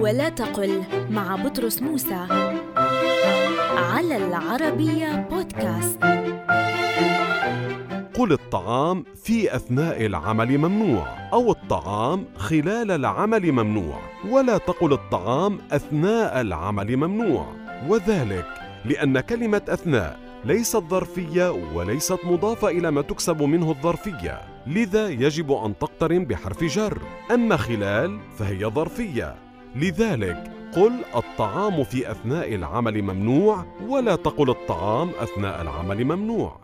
ولا تقل مع بطرس موسى على العربية بودكاست. قل الطعام في أثناء العمل ممنوع أو الطعام خلال العمل ممنوع ولا تقل الطعام أثناء العمل ممنوع. وذلك لأن كلمة أثناء ليست ظرفية وليست مضافة إلى ما تكسب منه الظرفية لذا يجب أن تقترن بحرف جر. أما خلال فهي ظرفية. لذلك قل الطعام في أثناء العمل ممنوع ولا تقل الطعام أثناء العمل ممنوع.